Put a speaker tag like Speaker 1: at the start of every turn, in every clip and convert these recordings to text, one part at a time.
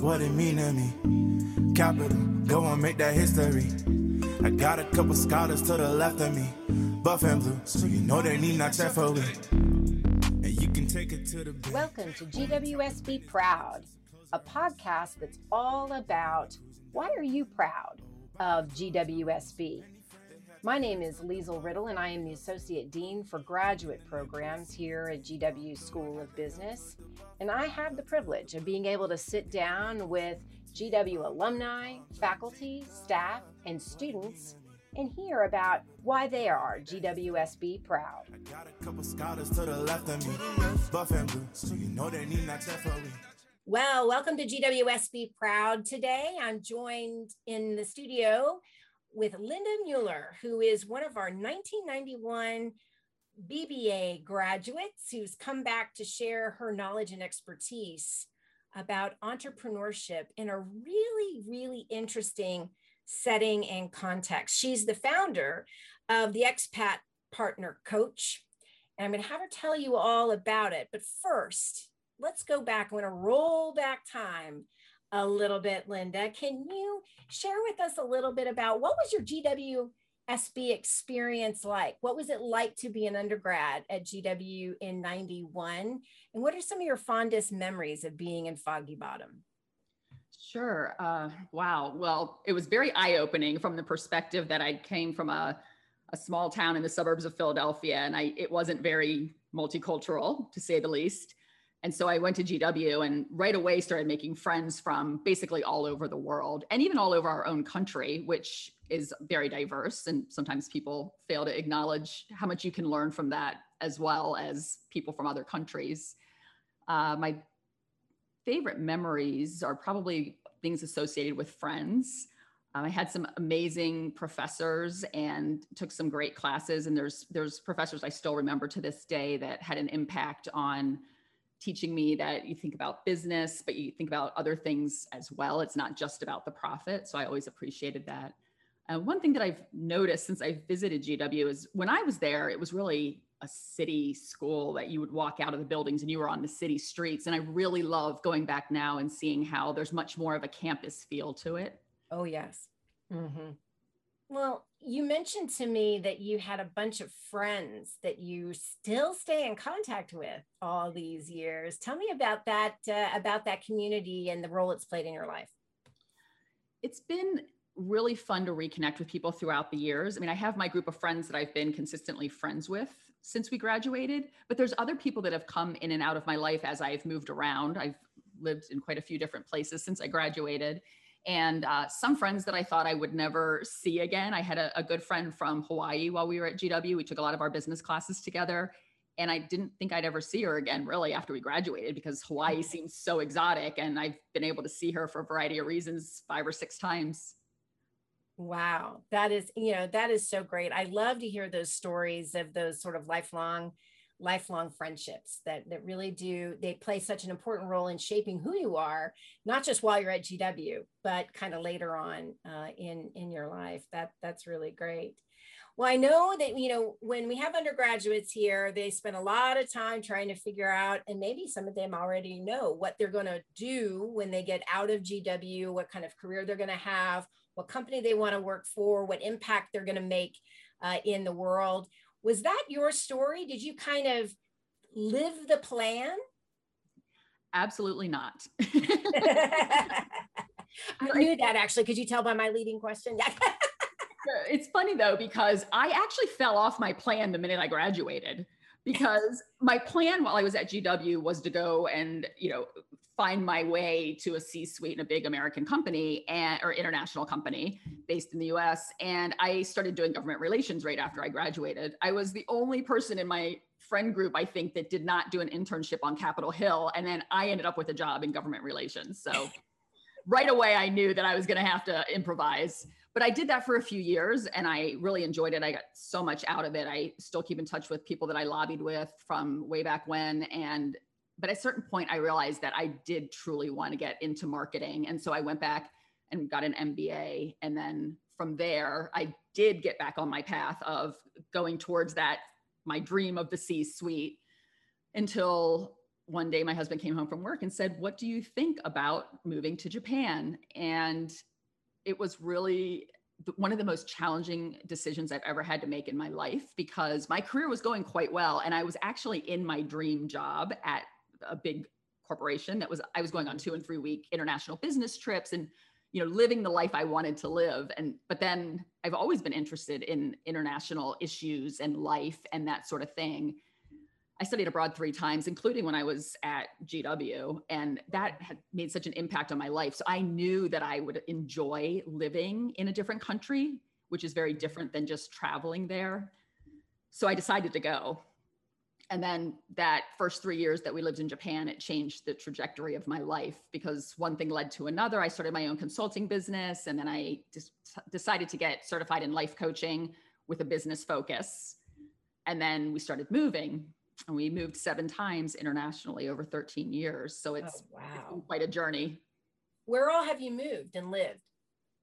Speaker 1: what it mean to me. Capital, go and make that history. I got a couple scholars to the left of me, buff and blue, so you know they need not check for it. And you can take it to the bank.
Speaker 2: Welcome to GWSB Proud, a podcast that's all about why are you proud of GWSB? My name is Liesl Riddle, and I am the Associate Dean for Graduate Programs here at GW School of Business. And I have the privilege of being able to sit down with GW alumni, faculty, staff, and students and hear about why they are GWSB proud.
Speaker 1: I got a couple scholars to the left of me, buff and blue, so you know they need not for it.
Speaker 2: Well, welcome to GWSB Proud. Today I'm joined in the studio with Linda Mueller, who is one of our 1991 BBA graduates who's come back to share her knowledge and expertise about entrepreneurship in a really, really interesting setting and context. She's the founder of the Expat Partner Coach. And I'm going to have her tell you all about it. But first, let's go back. I'm going to roll back time a little bit, Linda. Can you share with us a little bit about what was your GWSB experience like? What was it like to be an undergrad at GW in 91? And what are some of your fondest memories of being in Foggy Bottom?
Speaker 3: Sure. Uh, wow. Well, it was very eye opening from the perspective that I came from a, a small town in the suburbs of Philadelphia, and I, it wasn't very multicultural, to say the least. And so I went to GW and right away started making friends from basically all over the world and even all over our own country, which is very diverse. And sometimes people fail to acknowledge how much you can learn from that as well as people from other countries. Uh, my favorite memories are probably things associated with friends. Um, I had some amazing professors and took some great classes. And there's there's professors I still remember to this day that had an impact on teaching me that you think about business, but you think about other things as well. It's not just about the profit. So I always appreciated that. Uh, one thing that I've noticed since I visited GW is when I was there, it was really a city school that you would walk out of the buildings and you were on the city streets. And I really love going back now and seeing how there's much more of a campus feel to it.
Speaker 2: Oh, yes. Mm-hmm. Well, you mentioned to me that you had a bunch of friends that you still stay in contact with all these years. Tell me about that uh, about that community and the role it's played in your life.
Speaker 3: It's been really fun to reconnect with people throughout the years. I mean, I have my group of friends that I've been consistently friends with since we graduated, but there's other people that have come in and out of my life as I've moved around. I've lived in quite a few different places since I graduated and uh, some friends that I thought I would never see again. I had a, a, good friend from Hawaii while we were at GW. We took a lot of our business classes together. And I didn't think I'd ever see her again, really, after we graduated, because Hawaii seems so exotic. And I've been able to see her for a variety of reasons five or six times.
Speaker 2: Wow. That is, you know, that is so great. I love to hear those stories of those sort of lifelong lifelong friendships that that really do they play such an important role in shaping who you are not just while you're at gw but kind of later on uh, in in your life. That that's really great. Well i know that you know when we have undergraduates here they spend a lot of time trying to figure out and maybe some of them already know what they're going to do when they get out of gw what kind of career they're going to have what company they want to work for what impact they're going to make uh, in the world was that your story? Did you kind of live the plan?
Speaker 3: Absolutely not.
Speaker 2: I knew that actually. Could you tell by my leading question?
Speaker 3: it's funny though, because I actually fell off my plan the minute I graduated because my plan while I was at GW was to go and, you know, find my way to a C-suite in a big American company and or international company based in the US. And I started doing government relations right after I graduated. I was the only person in my friend group, I think, that did not do an internship on Capitol Hill. And then I ended up with a job in government relations. So right away I knew that I was going to have to improvise. But I did that for a few years and I really enjoyed it. I got so much out of it. I still keep in touch with people that I lobbied with from way back when. And but at a certain point i realized that i did truly want to get into marketing and so i went back and got an mba and then from there i did get back on my path of going towards that my dream of the c suite until one day my husband came home from work and said, What do you think about moving to Japan? And it was really one of the most challenging decisions I've ever had to make in my life because my career was going quite well. And I was actually in my dream job at a big corporation that was, I was going on two and three week international business trips and, you know, living the life I wanted to live. And, but then I've always been interested in international issues and life and that sort of thing. I studied abroad three times, including when I was at GW, and that had made such an impact on my life. So I knew that I would enjoy living in a different country, which is very different than just traveling there. So I decided to go. And then that first three years that we lived in Japan, it changed the trajectory of my life because one thing led to another. I started my own consulting business, and then I just decided to get certified in life coaching with a business focus. And then we started moving and we moved seven times internationally over 13 years. So it's, oh, wow. It's quite a journey.
Speaker 2: Where all have you moved and lived?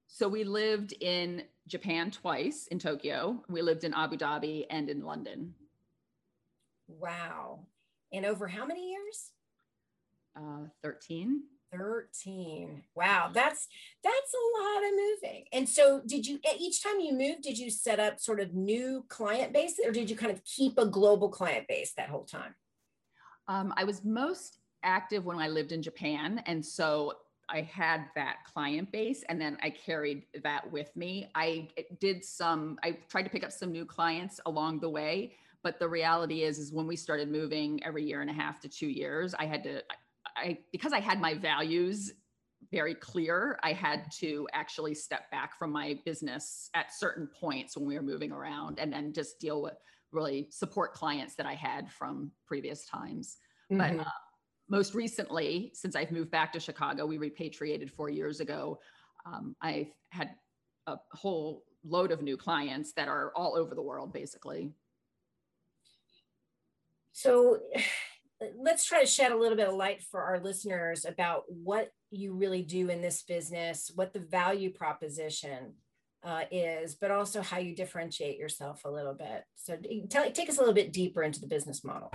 Speaker 3: So we lived in Japan twice in Tokyo. We lived in Abu Dhabi and in London.
Speaker 2: Wow. And over how many years?
Speaker 3: Uh, 13.
Speaker 2: 13 wow that's that's a lot of moving and so did you each time you moved did you set up sort of new client base or did you kind of keep a global client base that whole time
Speaker 3: um, i was most active when i lived in japan and so i had that client base and then i carried that with me i did some i tried to pick up some new clients along the way but the reality is is when we started moving every year and a half to two years i had to I because I had my values very clear, I had to actually step back from my business at certain points when we were moving around and then just deal with really support clients that I had from previous times. Mm-hmm. But uh, most recently, since I've moved back to Chicago, we repatriated four years ago. Um, I've had a whole load of new clients that are all over the world, basically.
Speaker 2: So, let's try to shed a little bit of light for our listeners about what you really do in this business, what the value proposition uh, is, but also how you differentiate yourself a little bit. So, tell, take us a little bit deeper into the business model.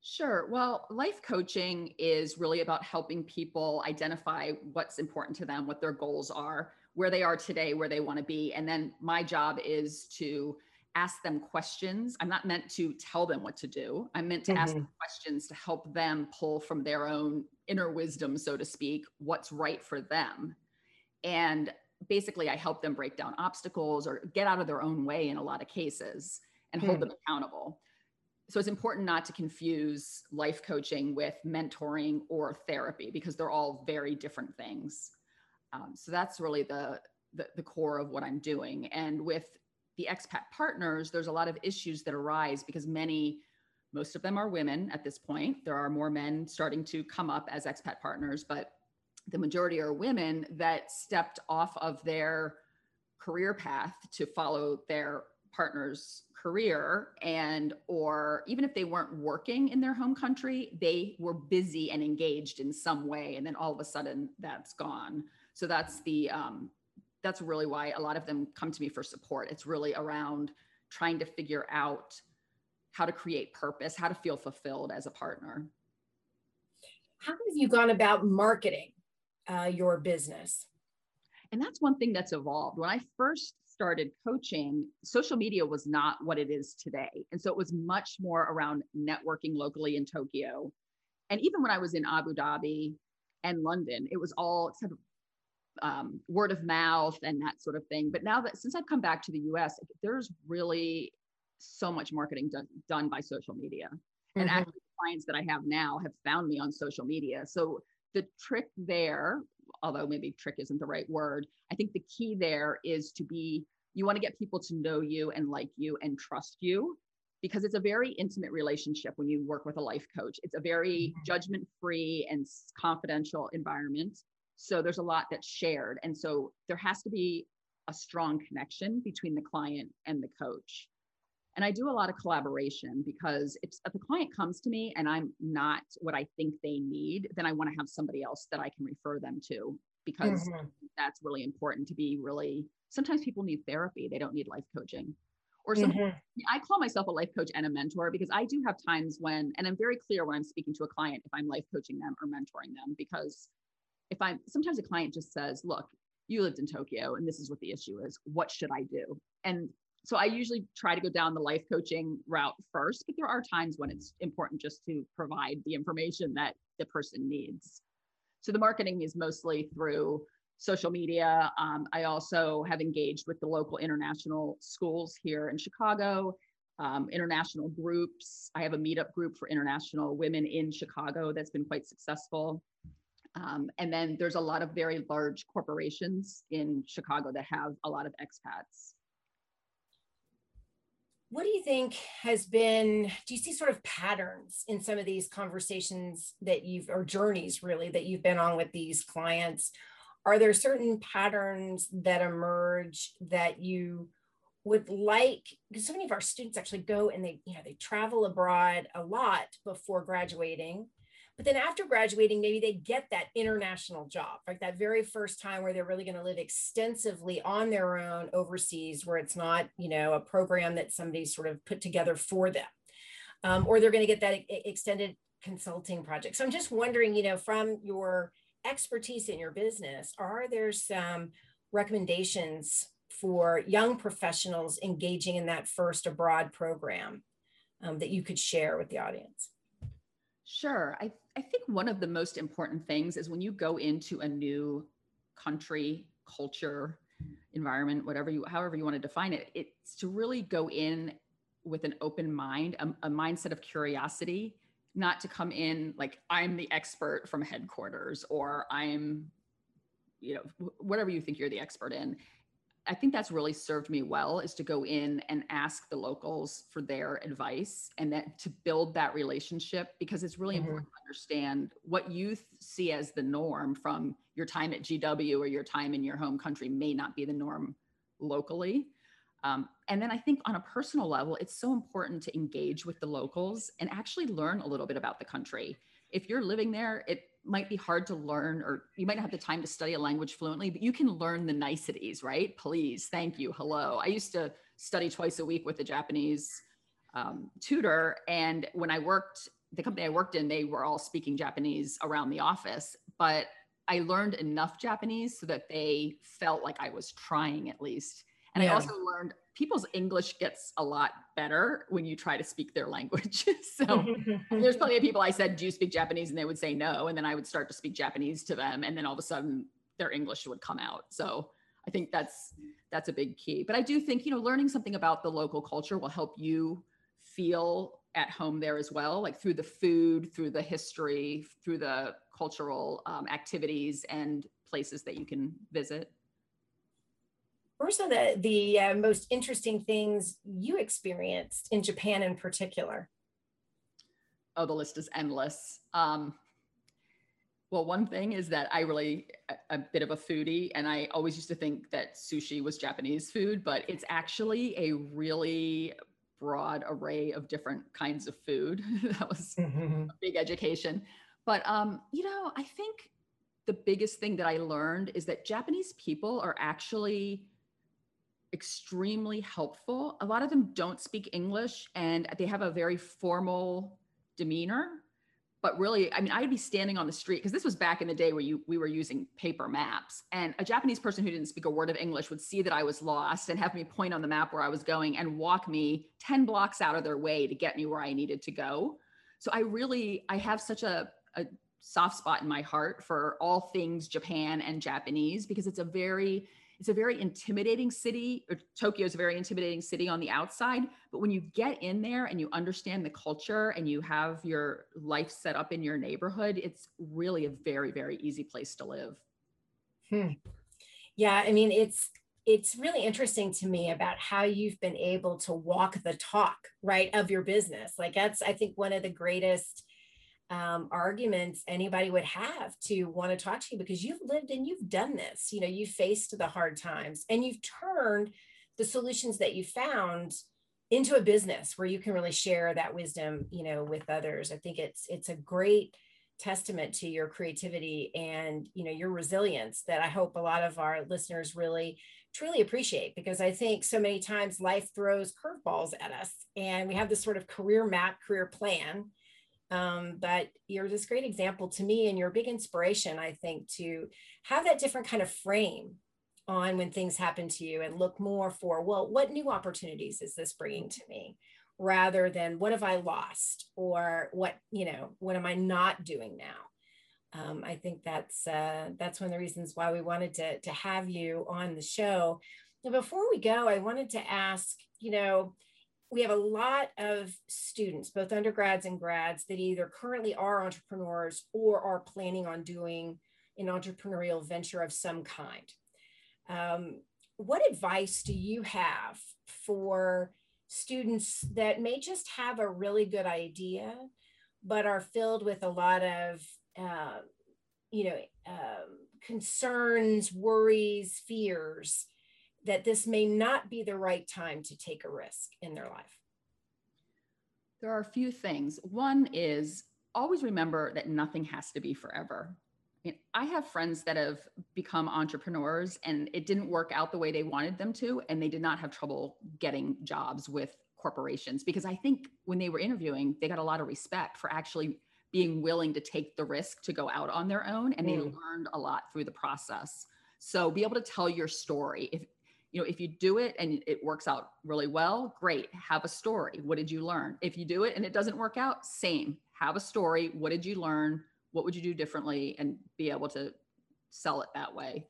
Speaker 3: Sure. Well, life coaching is really about helping people identify what's important to them, what their goals are, where they are today, where they want to be. And then my job is to ask them questions. I'm not meant to tell them what to do. I'm meant to mm-hmm. ask questions to help them pull from their own inner wisdom, so to speak, what's right for them. And basically, I help them break down obstacles or get out of their own way in a lot of cases and hold mm. them accountable. So it's important not to confuse life coaching with mentoring or therapy because they're all very different things. Um, so that's really the, the the core of what I'm doing. And with the expat partners, there's a lot of issues that arise because many, most of them are women at this point. There are more men starting to come up as expat partners, but the majority are women that stepped off of their career path to follow their partner's career and or even if they weren't working in their home country they were busy and engaged in some way and then all of a sudden that's gone so that's the um, that's really why a lot of them come to me for support. It's really around trying to figure out how to create purpose, how to feel fulfilled as a partner.
Speaker 2: How have you gone about marketing uh, your business?
Speaker 3: And that's one thing that's evolved. When I first started coaching, social media was not what it is today. And so it was much more around networking locally in Tokyo. And even when I was in Abu Dhabi and London, it was all sort of um, word of mouth and that sort of thing. But now that since I've come back to the US, there's really so much marketing done, done by social media. Mm-hmm. And actually, clients that I have now have found me on social media. So the trick there, although maybe trick isn't the right word, I think the key there is to be you want to get people to know you and like you and trust you because it's a very intimate relationship when you work with a life coach. It's a very mm-hmm. judgment free and confidential environment. So there's a lot that's shared. And so there has to be a strong connection between the client and the coach. And I do a lot of collaboration because if, if a client comes to me and I'm not what I think they need, then I want to have somebody else that I can refer them to because mm-hmm. that's really important to be really. Sometimes people need therapy, they don't need life coaching. or some mm-hmm. i call myself a life coach and a mentor because i do have times when and i'm very clear when i'm speaking to a client if i'm life coaching them or mentoring them because if i'm sometimes a client just says look you lived in tokyo and this is what the issue is what should i do and so i usually try to go down the life coaching route first but there are times when it's important just to provide the information that the person needs so the marketing is mostly through social media. Um, I also have engaged with the local international schools here in Chicago, um, international groups. I have a meetup group for international women in Chicago that's been quite successful. Um, and then there's a lot of very large corporations in Chicago that have a lot of expats.
Speaker 2: What do you think has been, do you see sort of patterns in some of these conversations that you've, or journeys really, that you've been on with these clients? are there certain patterns that emerge that you would like because so many of our students actually go and they you know they travel abroad a lot before graduating but then after graduating maybe they get that international job like that very first time where they're really going to live extensively on their own overseas where it's not you know a program that somebody sort of put together for them um, or they're going to get that extended consulting project so i'm just wondering you know from your expertise in your business, are there some recommendations for young professionals engaging in that first abroad program um, that you could share with the audience?
Speaker 3: Sure. I, I think one of the most important things is when you go into a new country, culture, environment, whatever you, however you want to define it, it's to really go in with an open mind, a, a mindset of curiosity not to come in like I'm the expert from headquarters or I'm, you know, whatever you think you're the expert in. I think that's really served me well is to go in and ask the locals for their advice and that to build that relationship because it's really mm-hmm. important to understand what you see as the norm from your time at GW or your time in your home country may not be the norm locally. Um, and then I think on a personal level, it's so important to engage with the locals and actually learn a little bit about the country. If you're living there, it might be hard to learn, or you might not have the time to study a language fluently, but you can learn the niceties, right? Please, thank you, hello. I used to study twice a week with a Japanese um, tutor. And when I worked, the company I worked in, they were all speaking Japanese around the office, but I learned enough Japanese so that they felt like I was trying at least and yeah. I also learned people's English gets a lot better when you try to speak their language. so there's plenty of people I said, Do you speak Japanese? And they would say no. And then I would start to speak Japanese to them. And then all of a sudden their English would come out. So I think that's that's a big key. But I do think, you know, learning something about the local culture will help you feel at home there as well, like through the food, through the history, through the cultural um, activities and places that you can visit.
Speaker 2: What are some of the, the uh, most interesting things you experienced in Japan in particular?
Speaker 3: Oh, the list is endless. Um, well, one thing is that I really a, a bit of a foodie, and I always used to think that sushi was Japanese food, but it's actually a really broad array of different kinds of food. that was mm-hmm. a big education. But um, you know, I think the biggest thing that I learned is that Japanese people are actually extremely helpful. A lot of them don't speak English and they have a very formal demeanor. But really, I mean, I'd be standing on the street because this was back in the day where you we were using paper maps, and a Japanese person who didn't speak a word of English would see that I was lost and have me point on the map where I was going and walk me 10 blocks out of their way to get me where I needed to go. So I really I have such a, a soft spot in my heart for all things Japan and Japanese because it's a very it's a very intimidating city or tokyo is a very intimidating city on the outside but when you get in there and you understand the culture and you have your life set up in your neighborhood it's really a very very easy place to live
Speaker 2: hmm. yeah i mean it's it's really interesting to me about how you've been able to walk the talk right of your business like that's i think one of the greatest um, arguments anybody would have to want to talk to you because you've lived and you've done this. You know, you've faced the hard times and you've turned the solutions that you found into a business where you can really share that wisdom, you know, with others. I think it's it's a great testament to your creativity and you know your resilience that i hope a lot of our listeners really truly appreciate because i think so many times life throws curveballs at us and we have this sort of career map career plan um, but you're this great example to me and you're a big inspiration i think to have that different kind of frame on when things happen to you and look more for well what new opportunities is this bringing to me rather than what have I lost or what, you know, what am I not doing now? Um, I think that's uh, that's one of the reasons why we wanted to, to have you on the show. Now, before we go, I wanted to ask, you know, we have a lot of students, both undergrads and grads, that either currently are entrepreneurs or are planning on doing an entrepreneurial venture of some kind. Um, what advice do you have for students that may just have a really good idea, but are filled with a lot of, uh, you know, um, concerns, worries, fears that this may not be the right time to take a risk in their life?
Speaker 3: There are a few things. One is always remember that nothing has to be forever. I, mean, I have friends that have become entrepreneurs and it didn't work out the way they wanted them to, and they did not have trouble getting jobs with corporations because I think when they were interviewing, they got a lot of respect for actually being willing to take the risk to go out on their own and mm. they learned a lot through the process. So be able to tell your story. If you know, if you do it and it works out really well, great. Have a story. What did you learn? If you do it and it doesn't work out, same. Have a story. What did you learn? what would you do differently and be able to sell it that way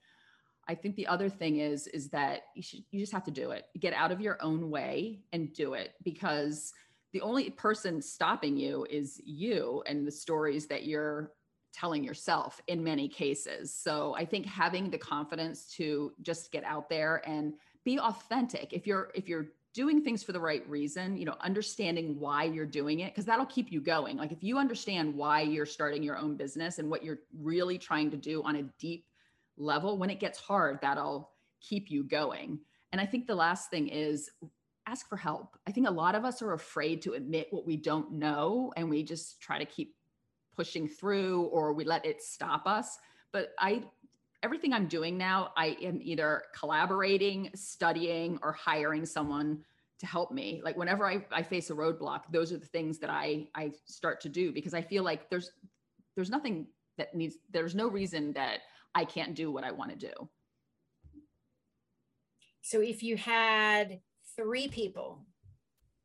Speaker 3: i think the other thing is is that you should you just have to do it get out of your own way and do it because the only person stopping you is you and the stories that you're telling yourself in many cases so i think having the confidence to just get out there and be authentic if you're if you're doing things for the right reason, you know, understanding why you're doing it, because that'll keep you going. Like if you understand why you're starting your own business and what you're really trying to do on a deep level, when it gets hard, that'll keep you going. And I think the last thing is ask for help. I think a lot of us are afraid to admit what we don't know and we just try to keep pushing through or we let it stop us. But I everything I'm doing now, I am either collaborating, studying, or hiring someone to help me. Like whenever I, I face a roadblock, those are the things that I I start to do because I feel like there's there's nothing that needs there's no reason that I can't do what I want to do.
Speaker 2: So if you had three people,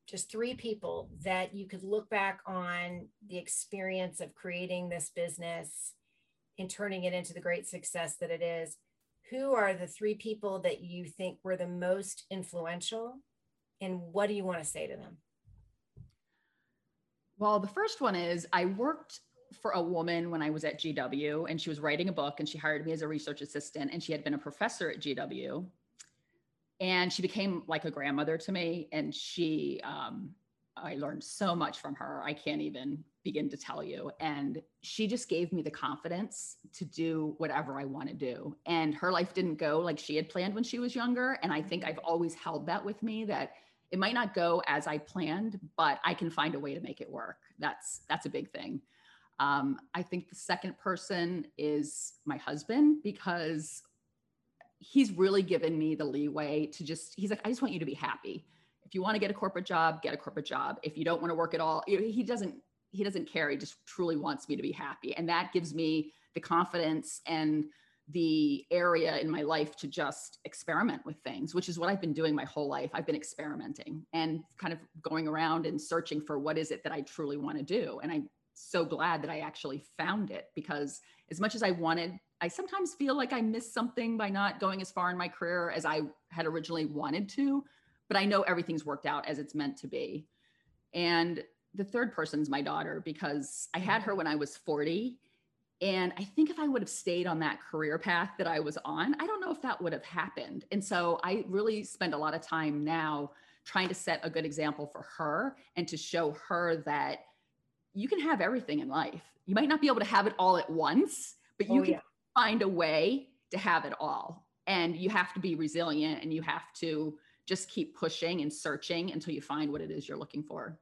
Speaker 2: just three people that you could look back on the experience of creating this business and turning it into the great success that it is, who are the three people that you think were the most influential? And what do you want to say to them?
Speaker 3: Well, the first one is I worked for a woman when I was at GW and she was writing a book and she hired me as a research assistant and she had been a professor at GW. And she became like a grandmother to me. And she, um, I learned so much from her. I can't even begin to tell you. And she just gave me the confidence to do whatever I want to do. And her life didn't go like she had planned when she was younger. And I think I've always held that with me that it might not go as I planned, but I can find a way to make it work. That's that's a big thing. Um, I think the second person is my husband because he's really given me the leeway to just he's like i just want you to be happy if you want to get a corporate job get a corporate job if you don't want to work at all he doesn't he doesn't care. He just truly wants me to be happy. And that gives me the confidence and the area in my life to just experiment with things, which is what I've been doing my whole life. I've been experimenting and kind of going around and searching for what is it that I truly want to do. And I'm so glad that I actually found it because as much as I wanted, I sometimes feel like I missed something by not going as far in my career as I had originally wanted to, but I know everything's worked out as it's meant to be. And the third person's my daughter because I had her when I was 40. And I think if I would have stayed on that career path that I was on, I don't know if that would have happened. And so I really spend a lot of time now trying to set a good example for her and to show her that you can have everything in life. You might not be able to have it all at once, but you oh, can yeah. Find a way to have it all. And you have to be resilient and you have to just keep pushing and searching until you find what it is you're looking for.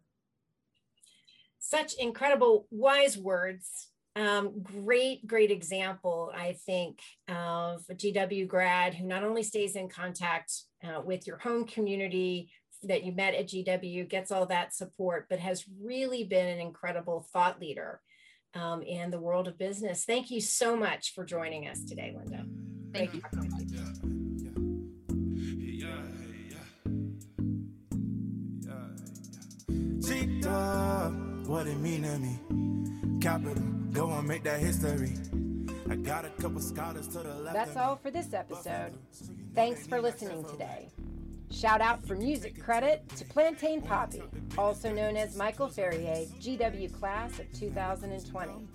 Speaker 2: Such incredible wise words. Um, great, great example, I think, of a GW grad who not only stays in contact uh, with your home community that you met at GW, gets all that support, but has really been an incredible thought leader um, in the world of business. Thank you so much for joining us today, Linda.
Speaker 3: Thank you.
Speaker 1: What it mean to me? Capital, go and make that history. I got a couple scholars to the left.
Speaker 2: That's all for this episode. Thanks for listening today. Shout out for music credit to Plantain Poppy, also known as Michael Ferrier, GW class of 2020.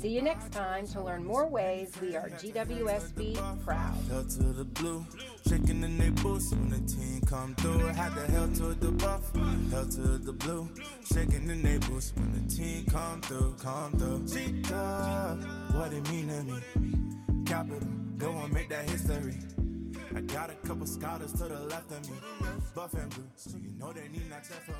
Speaker 2: See you next time to learn more ways we are GWSB proud.
Speaker 1: Hell to the blue, shaking in they boots when the team come through. Had the hell to the buff, hell to the blue, shaking in they boots when the team come through, come through. Cheetah, what it mean to me? Capital, go and make that history. I got a couple scholars to the left of me, buff and blue, so you know they need not check for